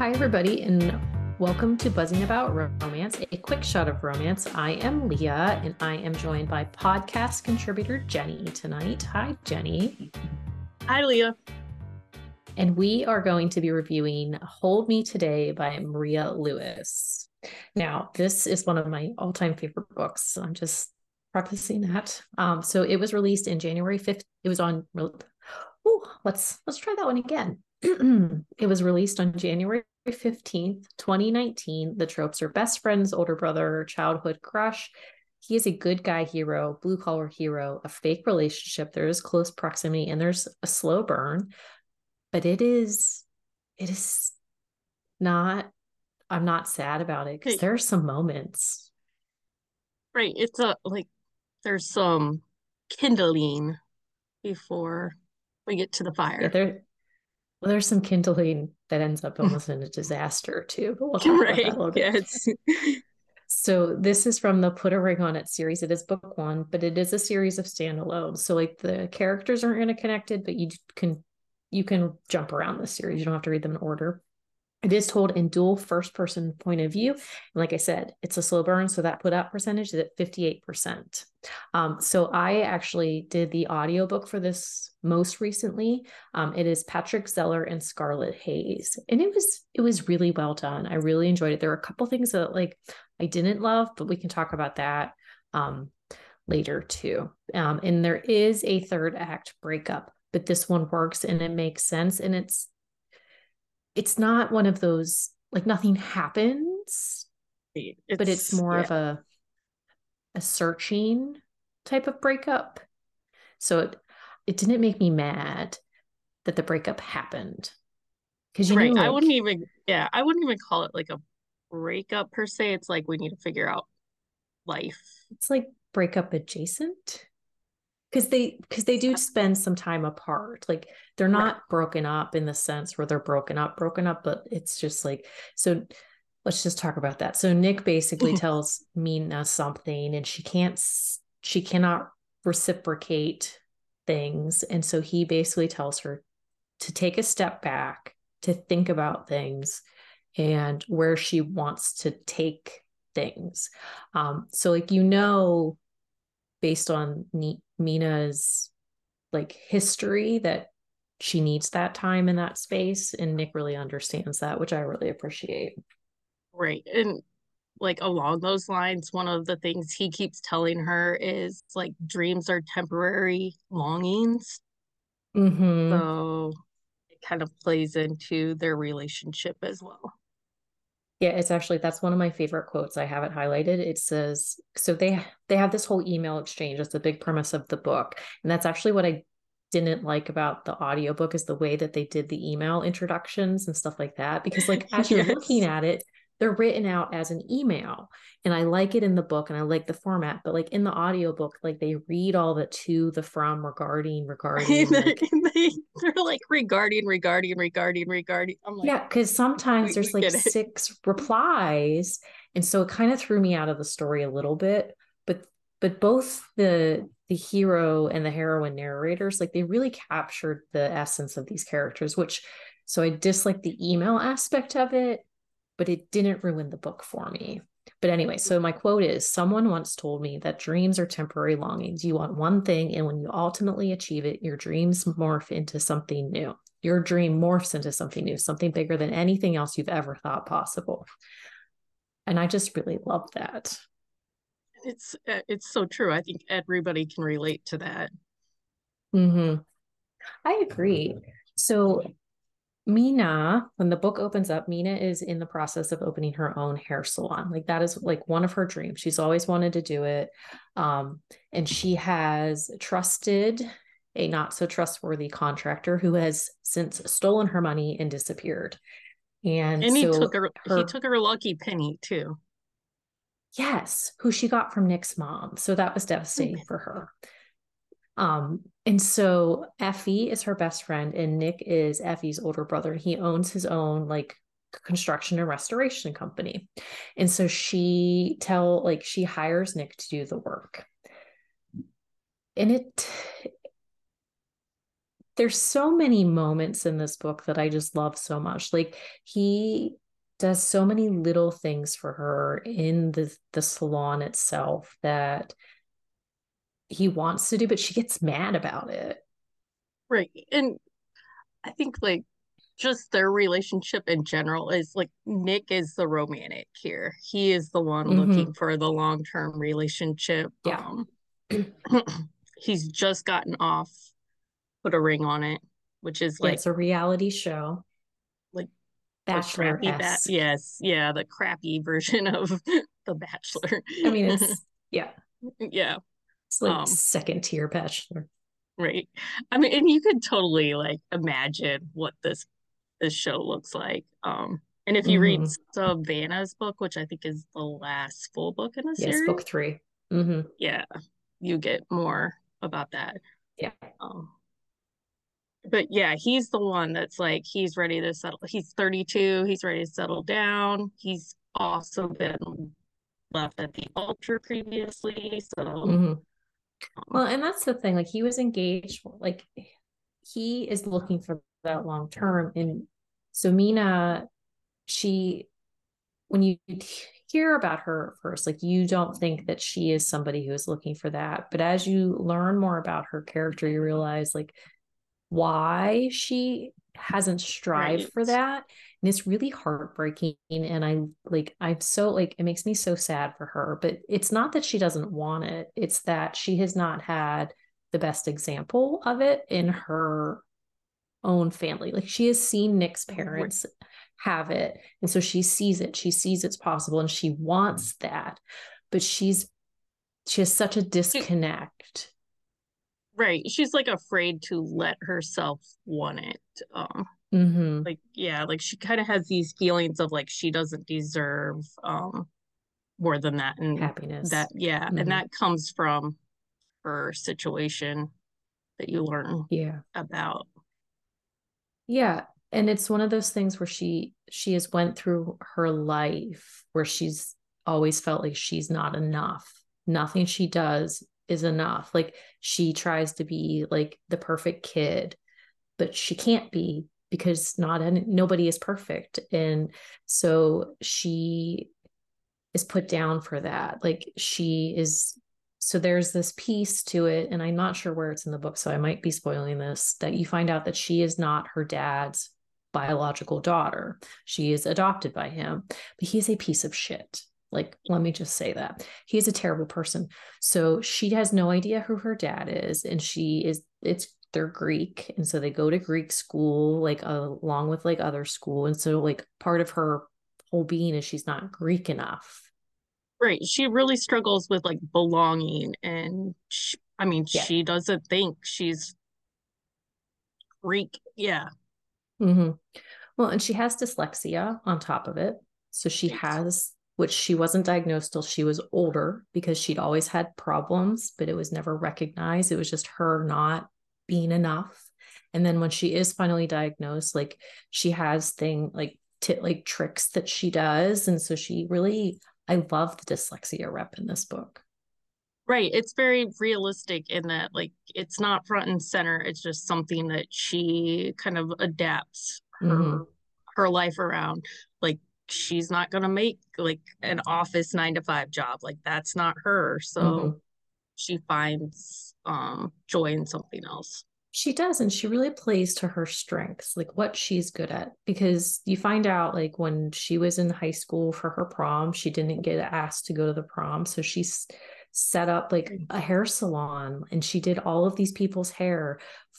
Hi, everybody, and welcome to Buzzing About Romance, a quick shot of romance. I am Leah, and I am joined by podcast contributor Jenni tonight. Hi, Jenni. Hi, Leah. And we are going to be reviewing Hold Me Today by Maria Luis. Now, this is one of my all time favorite books. I'm just prefacing that. Um, so it was released in January 5th. It was on, oh, let's, let's try that one again. it was released on January 15th, 2019. The tropes are best friends, older brother, childhood crush. He is a good guy hero, blue collar hero, a fake relationship. There is close proximity and there's a slow burn, but it is, it is not, I'm not sad about it because there are some moments. Right. It's a like, there's some kindling before we get to the fire. Yeah, there, well, there's some kindling that ends up almost in a disaster too. But we'll right. about that a little bit. Yes. so this is from the Put a Ring on It series. It is book one, but it is a series of standalones. So like the characters aren't interconnected, but you can you can jump around the series. You don't have to read them in order. It is told in dual first person point of view. And like I said, it's a slow burn. So that put out percentage is at 58%. Um, so I actually did the audiobook for this most recently. Um, it is Patrick Zeller and Scarlett Hayes. And it was it was really well done. I really enjoyed it. There were a couple things that like I didn't love, but we can talk about that um, later too. Um, and there is a third act breakup, but this one works and it makes sense. And it's it's not one of those like nothing happens it's, but it's more yeah. of a a searching type of breakup. So it it didn't make me mad that the breakup happened. Because you right. know like, i wouldn't even yeah i wouldn't even call it like a breakup per se. It's like we need to figure out life. It's like breakup adjacent because they because they do spend some time apart like they're not broken up in the sense where they're broken up broken up but it's just like so let's just talk about that. So nick basically tells mina something and she can't she cannot reciprocate things and so he basically tells her to take a step back to think about things and where she wants to take things. Um so like you know based on Mina's like history that she needs that time in that space and Nick really understands that which I really appreciate. Right. And like along those lines one of the things he keeps telling her is like dreams are temporary longings. Mm-hmm. So it kind of plays into their relationship as well. Yeah, it's actually that's one of my favorite quotes. I have it highlighted. It says so they they have this whole email exchange. That's the big premise of the book. And that's actually what I didn't like about the audiobook is the way that they did the email introductions and stuff like that because like as you're looking at it, they're written out as an email. And i like it in the book and i like the format but like in the audiobook like they read all the to the from regarding regarding like, they, are like regarding regarding regarding regarding. I'm like yeah because sometimes there's like six replies. And so it kind of threw me out of the story a little bit but but both the the hero and the heroine narrators like they really captured the essence of these characters which so i dislike the email aspect of it but it didn't ruin the book for me. But anyway, so my quote is Someone once told me that dreams are temporary longings. You want one thing, and when you ultimately achieve it, your dreams morph into something new. Your dream morphs into something new, something bigger than anything else you've ever thought possible. And I just really love that. It's uh, it's so true. I think everybody can relate to that. Mm-hmm. I agree. So Mina, when the book opens up, Mina is in the process of opening her own hair salon. Like that is like one of her dreams. She's always wanted to do it. Um, and she has trusted a not so trustworthy contractor who has since stolen her money and disappeared. And, and he so took her, her, he took her lucky penny too. Yes, who she got from Nick's mom. So that was devastating for her. Um, and so Effie is her best friend, and Nick is Effie's older brother. He owns his own like construction and restoration company. And so she tell like she hires Nick to do the work. And it there's so many moments in this book that I just love so much. Like he does so many little things for her in the the salon itself that he wants to do, but she gets mad about it. Right. And I think like just their relationship in general is like Nick is the romantic here. He is the one mm-hmm. looking for the long term relationship. Yeah. Um, he's just gotten off, put a ring on it, which is like it's a reality show. Like Bachelor. Ba- yes, yeah, the crappy version of The Bachelor. I mean, it's yeah, yeah, it's like um, second tier Bachelor. Right. I mean, and you could totally like imagine what this this show looks like. Um, and if you mm-hmm. read Savannah's book, which I think is the last full book in the yes, series, book 3 mm-hmm. yeah, you get more about that. Yeah. Um, but yeah, he's the one that's like he's ready to settle. He's 32. He's ready to settle down. He's also been left at the altar previously, so. Mm-hmm. Well, and that's the thing. Like he was engaged. Like he is looking for that long term, and so Mina, she, when you hear about her first, like you don't think that she is somebody who is looking for that, but as you learn more about her character, you realize like why she hasn't strived right. for that and it's really heartbreaking and i like i'm so like it makes me so sad for her but it's not that she doesn't want it it's that she has not had the best example of it in her own family like she has seen nick's parents have it and so she sees it she sees it's possible and she wants mm. that but she's she has such a disconnect right. She's like afraid to let herself want it um mm-hmm. like yeah like she kind of has these feelings of like she doesn't deserve um more than that and happiness. that yeah mm-hmm. and that comes from her situation that you learn yeah. about. Yeah and it's one of those things where she she has went through her life where she's always felt like she's not enough. Nothing she does is enough. Like she tries to be like the perfect kid, but she can't be because not any, nobody is perfect. And so she is put down for that. Like she is so there's this piece to it and i'm not sure where it's in the book so i might be spoiling this that you find out that she is not her dad's biological daughter she is adopted by him but he's a piece of shit like, let me just say that he's a terrible person. So she has no idea who her dad is, and she is, it's, they're Greek. And so they go to Greek school, like, uh, along with like other school. And so, like, part of her whole being is she's not Greek enough. Right. She really struggles with like belonging. And she, I mean, yeah. she doesn't think she's Greek. Yeah. Mm-hmm. Well, and she has dyslexia on top of it. So she has which she wasn't diagnosed till she was older because she'd always had problems, but it was never recognized. It was just her not being enough. And then when she is finally diagnosed, like she has thing like t- like tricks that she does, and so she really, I love the dyslexia rep in this book. Right. It's very realistic in that, like, it's not front and center. It's just something that she kind of adapts her mm-hmm. her life around. Like she's not going to make like an office nine to five job. Like that's not her. So mm-hmm. she finds um, joy in something else. She does. And she really plays to her strengths, like what she's good at. Because you find out, like, when she was in high school for her prom, she didn't get asked to go to the prom. So she's set up like mm. a hair salon and she did all of these people's hair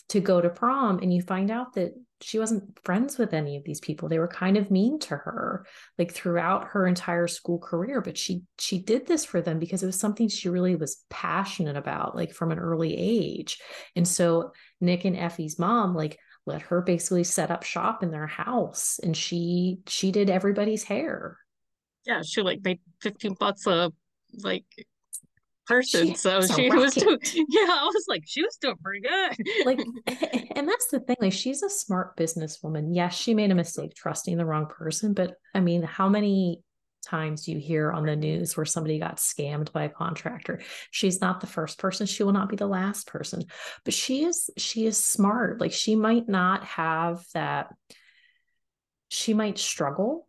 to go to prom and you find out that she wasn't friends with any of these people. They were kind of mean to her like throughout her entire school career but she she did this for them because it was something she really was passionate about like from an early age. And so nick and effie's mom like let her basically set up shop in their house and she she did everybody's hair. Yeah she like made 15 bucks a like person. She so she was doing, yeah, I was like, she was doing pretty good. like, and that's the thing. Like, she's a smart businesswoman. Yes, she made a mistake trusting the wrong person, but I mean, how many times do you hear on the news where somebody got scammed by a contractor. She's not the first person, she will not be the last person. But she is she is smart. Like she might not have that she might struggle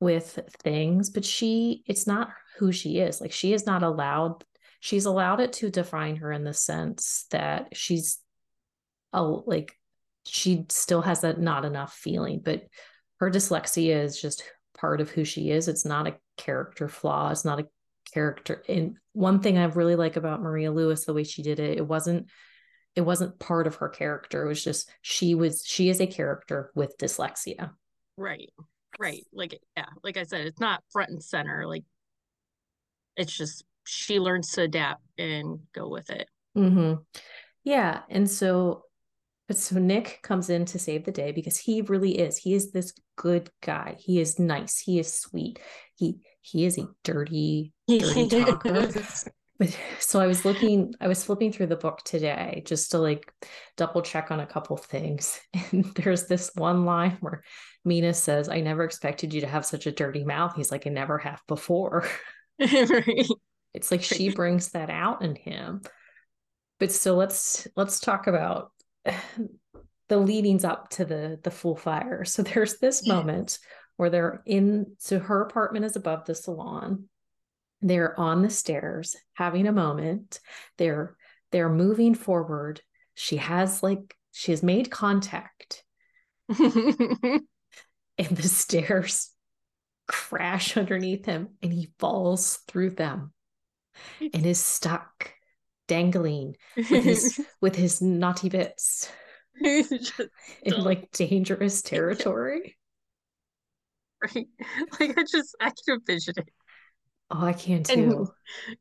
with things, but she it's not who she is. Like she is not allowed she's allowed it to define her in the sense that she's a like she still has that not enough feeling, but her dyslexia is just part of who she is. It's not a character flaw. It's not a character. And one thing I really like about Maria Luis, the way she did it, it wasn't it wasn't part of her character. It was just she was she is a character with dyslexia. Right. Right. Like yeah, like I said, it's not front and center. Like it's just she learns to adapt and go with it. Mm-hmm. Yeah. And so but so Nick comes in to save the day because he really is. He is this good guy. He is nice. He is sweet. He he is a dirty, dirty talker. But so I was looking, I was flipping through the book today just to like double check on a couple things. And there's this one line where Mina says, I never expected you to have such a dirty mouth. He's like, I never have before. right. It's like she brings that out in him. But so let's let's talk about the leadings up to the the full fire. So there's this moment where they're in so her apartment is above the salon. They're on the stairs having a moment. They're they're moving forward. She has like she has made contact. and the stairs crash underneath him and he falls through them and is stuck dangling with his with his naughty bits in like dangerous territory. Right. Like I just I can envision it. Oh, I can too. And,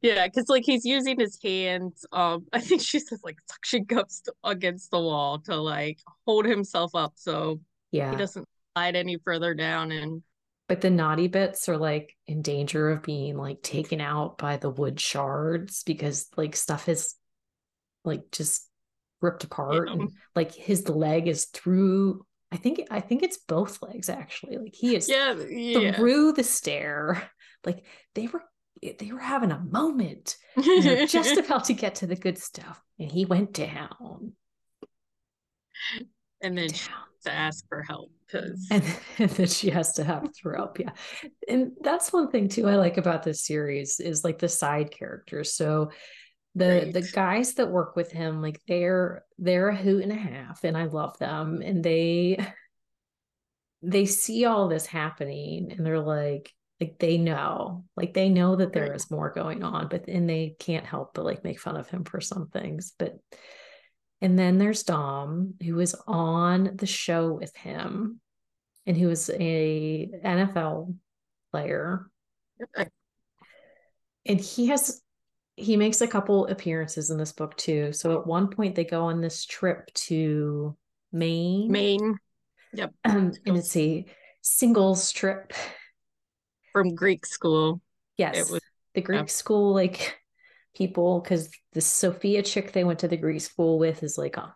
yeah, because like he's using his hands. Um, I think she says like suction cups against the wall to like hold himself up so yeah he doesn't slide any further down and but the naughty bits are like in danger of being like taken out by the wood shards because like stuff is like just ripped apart yeah. and like his leg is through I think I think it's both legs actually. Like he is yeah, yeah. through the stair. Like they were they were having a moment. They're just about to get to the good stuff. And he went down. And then down to ask for help because and, and then she has to have help yeah and that's one thing too i like about this series is like the side characters so the right. the guys that work with him like they're they're a hoot and a half and i love them and they they see all this happening and they're like like they know like they know that there right. is more going on but and they can't help but like make fun of him for some things but and then there's Dom, who is on the show with him and who was a NFL player. And he has he makes a couple appearances in this book too. So at one point they go on this trip to Maine. Maine. Yep. Um, and it's a singles trip. From Greek school. Yes. It Was, the Greek school like people because the Sophia chick they went to the Greek school with is like uh,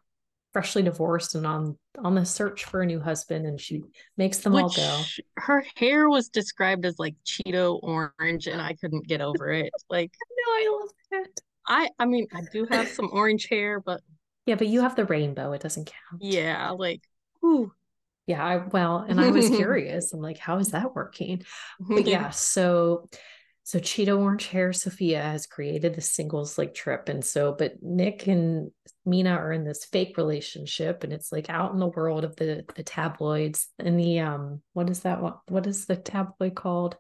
freshly divorced and on on the search for a new husband, and she makes them Which, all go. Her hair was described as like Cheeto orange, and I couldn't get over it. Like, no, I love that. I I mean, I do have some orange hair, but yeah, but you have the rainbow; it doesn't count. Yeah, like, ooh. Yeah, I well, and I was curious. I'm like, how is that working? But yeah, so so Cheeto Orange Hair Sophia has created the singles like trip. And so, but Nick and Mina are in this fake relationship and it's like out in the world of the the tabloids and the um what is that what what is the tabloid called?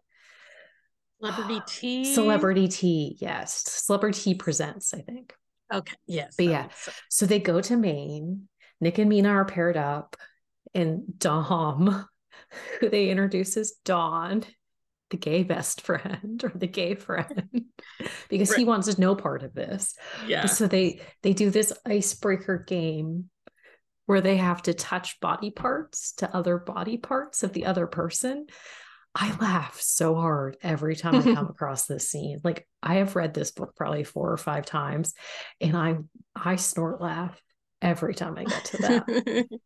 Celebrity Tea. Celebrity Tea, yes. Celebrity presents, I think. Okay. Yes. But yeah. So. so they go to Maine. Nick and Mina are paired up, and Dom, who they introduce as Dawn, the gay best friend or the gay friend because right. he wants no part of this. Yeah. So they they do this icebreaker game where they have to touch body parts to other body parts of the other person. I laugh so hard every time I come across this scene. Like I have read this book probably four or five times and I I snort laugh every time I get to that.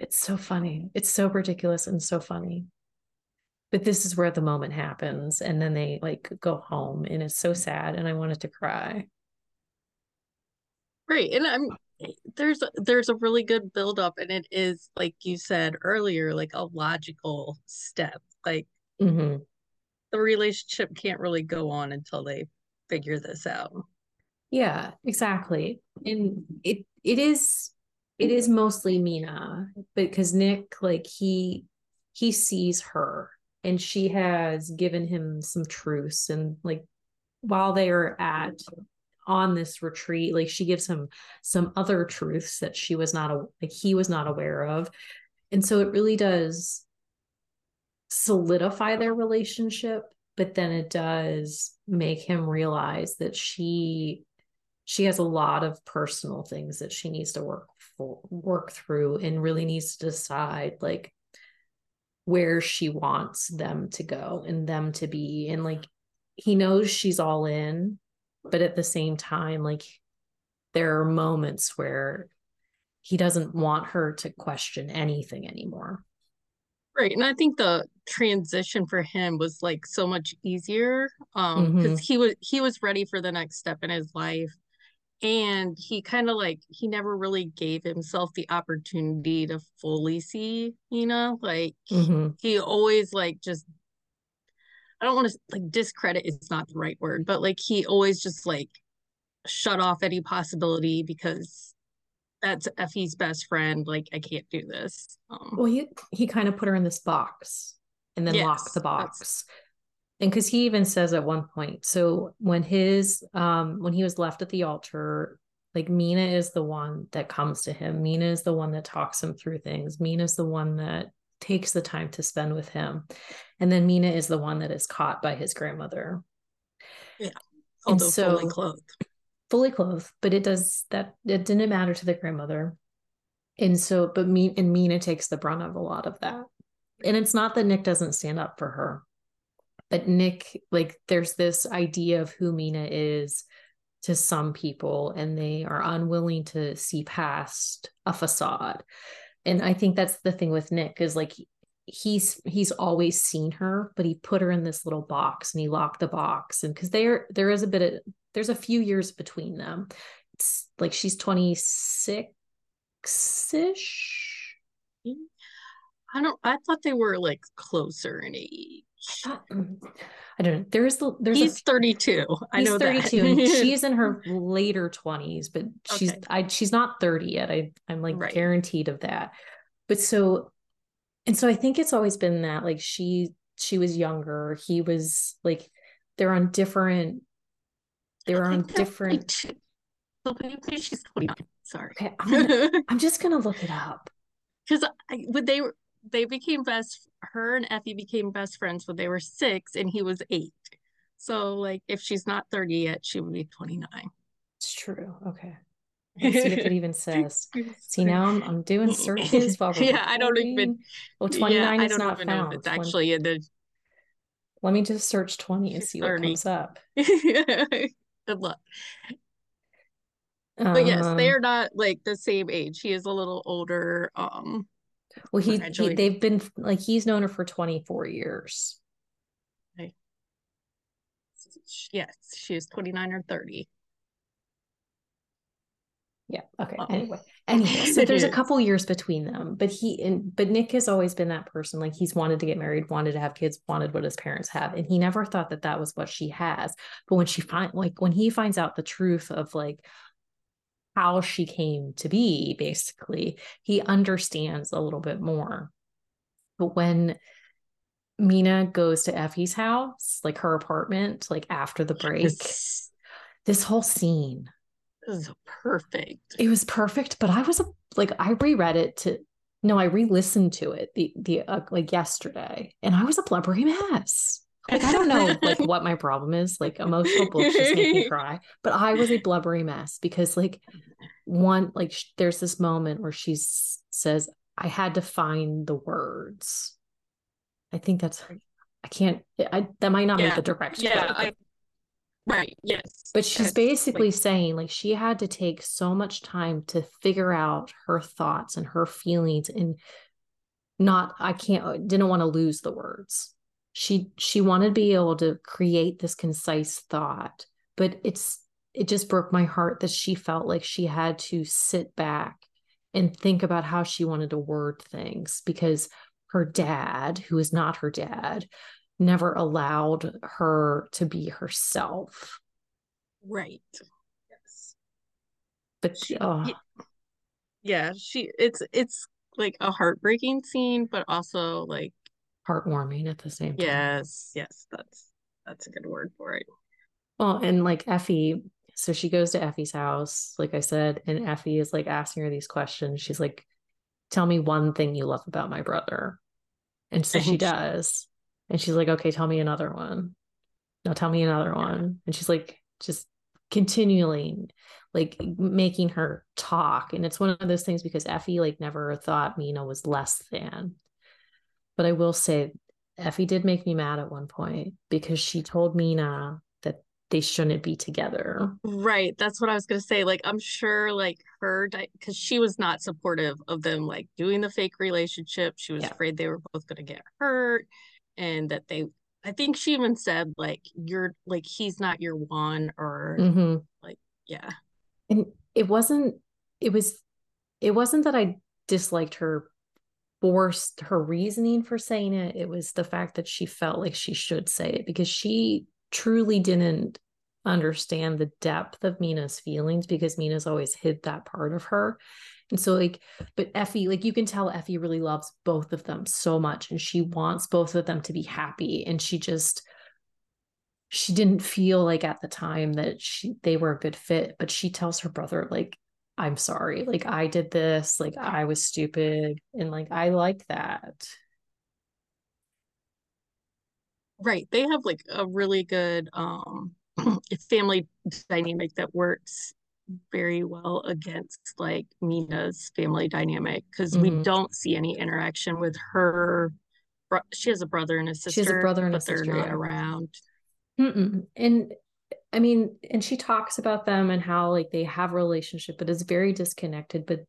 It's so funny. It's so ridiculous and so funny. But this is where the moment happens. And then they like go home and it's so sad. And I wanted to cry. Right. And I'm there's there's a really good build up and it is like you said earlier like a logical step like mm-hmm. the relationship can't really go on until they figure this out yeah exactly and it it is it is mostly Mina because Nick like he he sees her and she has given him some truths and like while they are at on this retreat like she gives him some other truths that she was not a, like he was not aware of. And so it really does solidify their relationship but then it does make him realize that she she has a lot of personal things that she needs to work for, work through and really needs to decide like where she wants them to go and them to be. And like he knows she's all in but at the same time like there are moments where he doesn't want her to question anything anymore. Right. And i think the transition for him was like so much easier um because mm-hmm. he was he was ready for the next step in his life and he kind of like he never really gave himself the opportunity to fully see you know like mm-hmm. he always like just i don't want to like discredit is not the right word but like he always just like shut off any possibility because that's effie's best friend like i can't do this um, well he he kind of put her in this box and then yes, locked the box and because he even says at one point so when his um when he was left at the altar like mina is the one that comes to him. Mina is the one that talks him through things. Mina is the one that takes the time to spend with him. And then mina is the one that is caught by his grandmother. Yeah although and so, fully clothed. fully clothed but it does that it didn't matter to the grandmother. And so but me and mina takes the brunt of a lot of that. And it's not that nick doesn't stand up for her but Nick, like, there's this idea of who Mina is to some people, and they are unwilling to see past a facade. And I think that's the thing with Nick is like he's he's always seen her, but he put her in this little box and he locked the box. And because there there is a bit of there's a few years between them. It's like she's 26 ish. I don't I thought they were like closer in age. I don't know. There's the there's he's a, 32. I know 32 and she's in her later 20s, but she's okay. I she's not 30 yet. I I'm like right. guaranteed of that. But so and so I think it's always been that like she she was younger. He was like they're on different they're on different she's 29. Sorry. Okay, I'm, gonna, I'm just gonna look it up. Because would they they became best her and Effie became best friends when they were six and he was eight. So like if she's not 30 yet, she would be 29. It's true. Okay. Let's see if it even says. See now I'm, I'm doing searches while we're Yeah, I don't even well 29 yeah, is not found. it's actually in the let me just search 20 and see 30. what comes up. Good luck. Um, but yes, they um, are not like the same age. He is a little older. Um well, he, he they've been like he's known her for 24 years. Okay. Yes, she is 29 or 30. Yeah. Okay. Uh-oh. Anyway, anyway, so there's a couple years between them, but he and but Nick has always been that person. Like he's wanted to get married, wanted to have kids, wanted what his parents have, and he never thought that that was what she has. But when she find like when he finds out the truth of like, how she came to be, basically, he understands a little bit more. But when Mina goes to Effie's house, like her apartment, like after the break, this, this whole scene is perfect. It was perfect, but I was a, like, I reread it to, no, I re-listened to it the the uh, like yesterday, and I was a blubbery mess. Like I don't know like what my problem is. Like emotional books just make me cry. But I was a blubbery mess because like one like sh- there's this moment where she says I had to find the words. I think that's I can't eh, I that might not yeah. make the direct yeah, I, Right. Yes. But she's basically like, saying like she had to take so much time to figure out her thoughts and her feelings and not I can't uh, didn't want to lose the words. She she wanted to be able to create this concise thought, but it's it just broke my heart that she felt like she had to sit back and think about how she wanted to word things because her dad, who is not her dad, never allowed her to be herself. Right. Yes. But she, oh. yeah, she it's it's like a heartbreaking scene, but also like heartwarming at the same time. Yes, yes, that's that's a good word for it. Well, and like Effie, so she goes to Effie's house, like I said, and Effie is like asking her these questions. She's like, Tell me one thing you love about my brother. And so she does. And she's like, okay, tell me another one. Now tell me another one. And she's like, just continually like making her talk. And it's one of those things because Effie like never thought Mina was less than. But I will say, Effie did make me mad at one point because she told Mina that they shouldn't be together. Right. That's what I was going to say. Like, I'm sure, like, her, because she was not supportive of them, like, doing the fake relationship. She was yeah. afraid they were both going to get hurt and that they I think she even said like you're like he's not your one or mm-hmm. like yeah. And it wasn't it was it wasn't that I disliked her forced her reasoning for saying it. It was the fact that she felt like she should say it because she truly didn't understand the depth of Mina's feelings because Mina's always hid that part of her. And so, like, but Effie, like, you can tell Effie really loves both of them so much and she wants both of them to be happy. And she just, she didn't feel like at the time that she they were a good fit but she tells her brother like i'm sorry like i did this like i was stupid and like i like that right they have like a really good um family dynamic that works very well against like Mina's family dynamic because mm-hmm. we don't see any interaction with her. She has a brother and a sister. She has a brother and a sister. They're not yeah. around. Mm-mm. And I mean, and she talks about them and how like they have a relationship, but it's very disconnected. But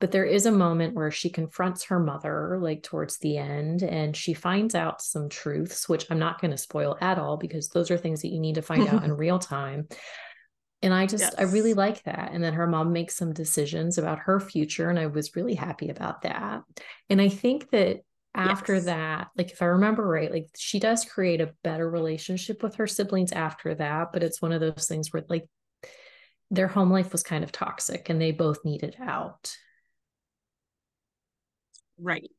but there is a moment where she confronts her mother like towards the end and she finds out some truths which i'm not going to spoil at all because those are things that you need to find out in real time and I just, yes. I really like that. And then her mom makes some decisions about her future. And I was really happy about that. And I think that after yes. that, like if I remember right, like she does create a better relationship with her siblings after that. But it's one of those things where like their home life was kind of toxic and they both needed out. Right.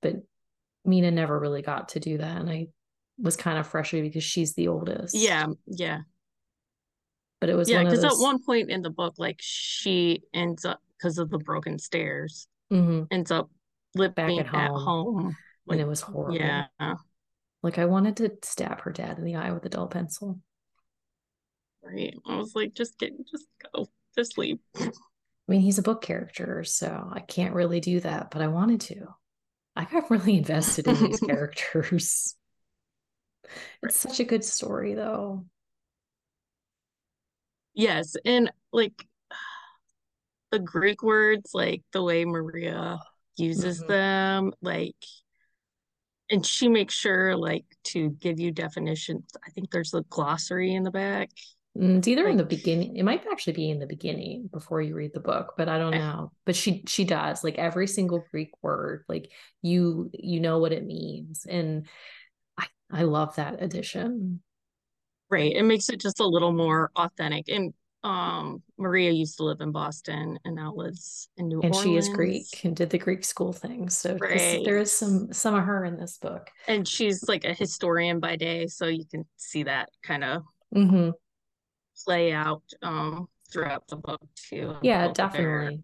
But Mina never really got to do that. And I was kind of frustrated because she's the oldest. Yeah. Yeah but it was yeah because those... at one point in the book like she ends up because of the broken stairs mm-hmm. ends up living back at home, at home like, and it was horrible. yeah. Like i wanted to stab her dad in the eye with a dull pencil. Right. I was like just get just go. Just leave. I mean he's a book character so i can't really do that but i wanted to. I got really invested in these characters. It's such a good story though. Yes, and like the Greek words, like the way Maria uses mm-hmm. them, like and she makes sure like to give you definitions. I think there's a glossary in the back. Mm, it's either like, in the beginning. It might actually be in the beginning before you read the book, but I don't know. But she she does like every single Greek word, like you you know what it means, and I I love that addition. Right. It makes it just a little more authentic. And um Maria used to live in Boston and now lives in New and Orleans. And she is Greek and did the Greek school thing. So right. there is some some of her in this book. And she's like a historian by day, so you can see that kind of mm-hmm. play out um throughout the book too. Yeah, definitely.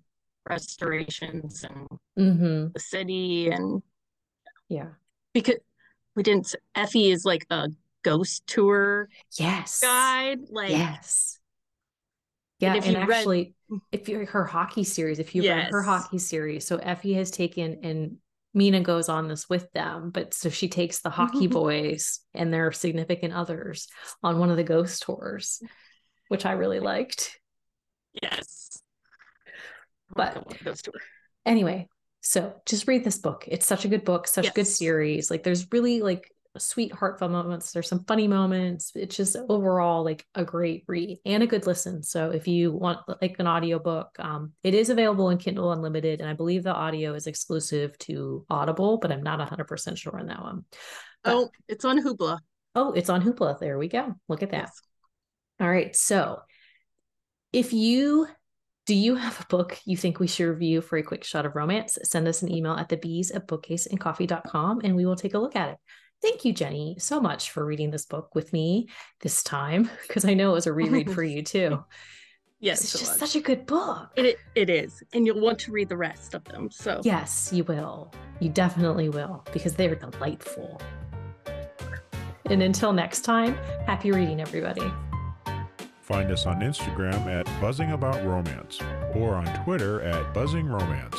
Restorations and mm-hmm. the city and yeah. Because we didn't Effie is like a ghost tour yes guide like yes yeah and, and actually read... if you're her hockey series if you yes. read her hockey series so effie has taken and Mina goes on this with them, but so she takes the hockey boys and their significant others on one of the ghost tours, which I really liked. Yes. But anyway, so just read this book. It's such a good book, such yes. a good series. Like there's really like sweet heartfelt moments. There's some funny moments. It's just overall like a great read and a good listen. So if you want like an audiobook um it is available in kindle unlimited and i believe the audio is exclusive to audible but i'm not 100% sure on that one. But, oh it's on hoopla. Oh it's on hoopla. There we go. Look at that. Yes. all right. So if you do you have a book you think we should review for a quick shot of romance? Send us an email at the bees at bookcaseandcoffee.com and we will take a look at it. Thank you, Jenni, so much for reading this book with me this time because I know it was a reread for you too. Yes, it's just such a good book. It it is, and you'll want to read the rest of them. So yes, you will. You definitely will because they are delightful. And until next time, happy reading, everybody. Find us on Instagram at Buzzing About Romance or on Twitter at Buzzing Romance.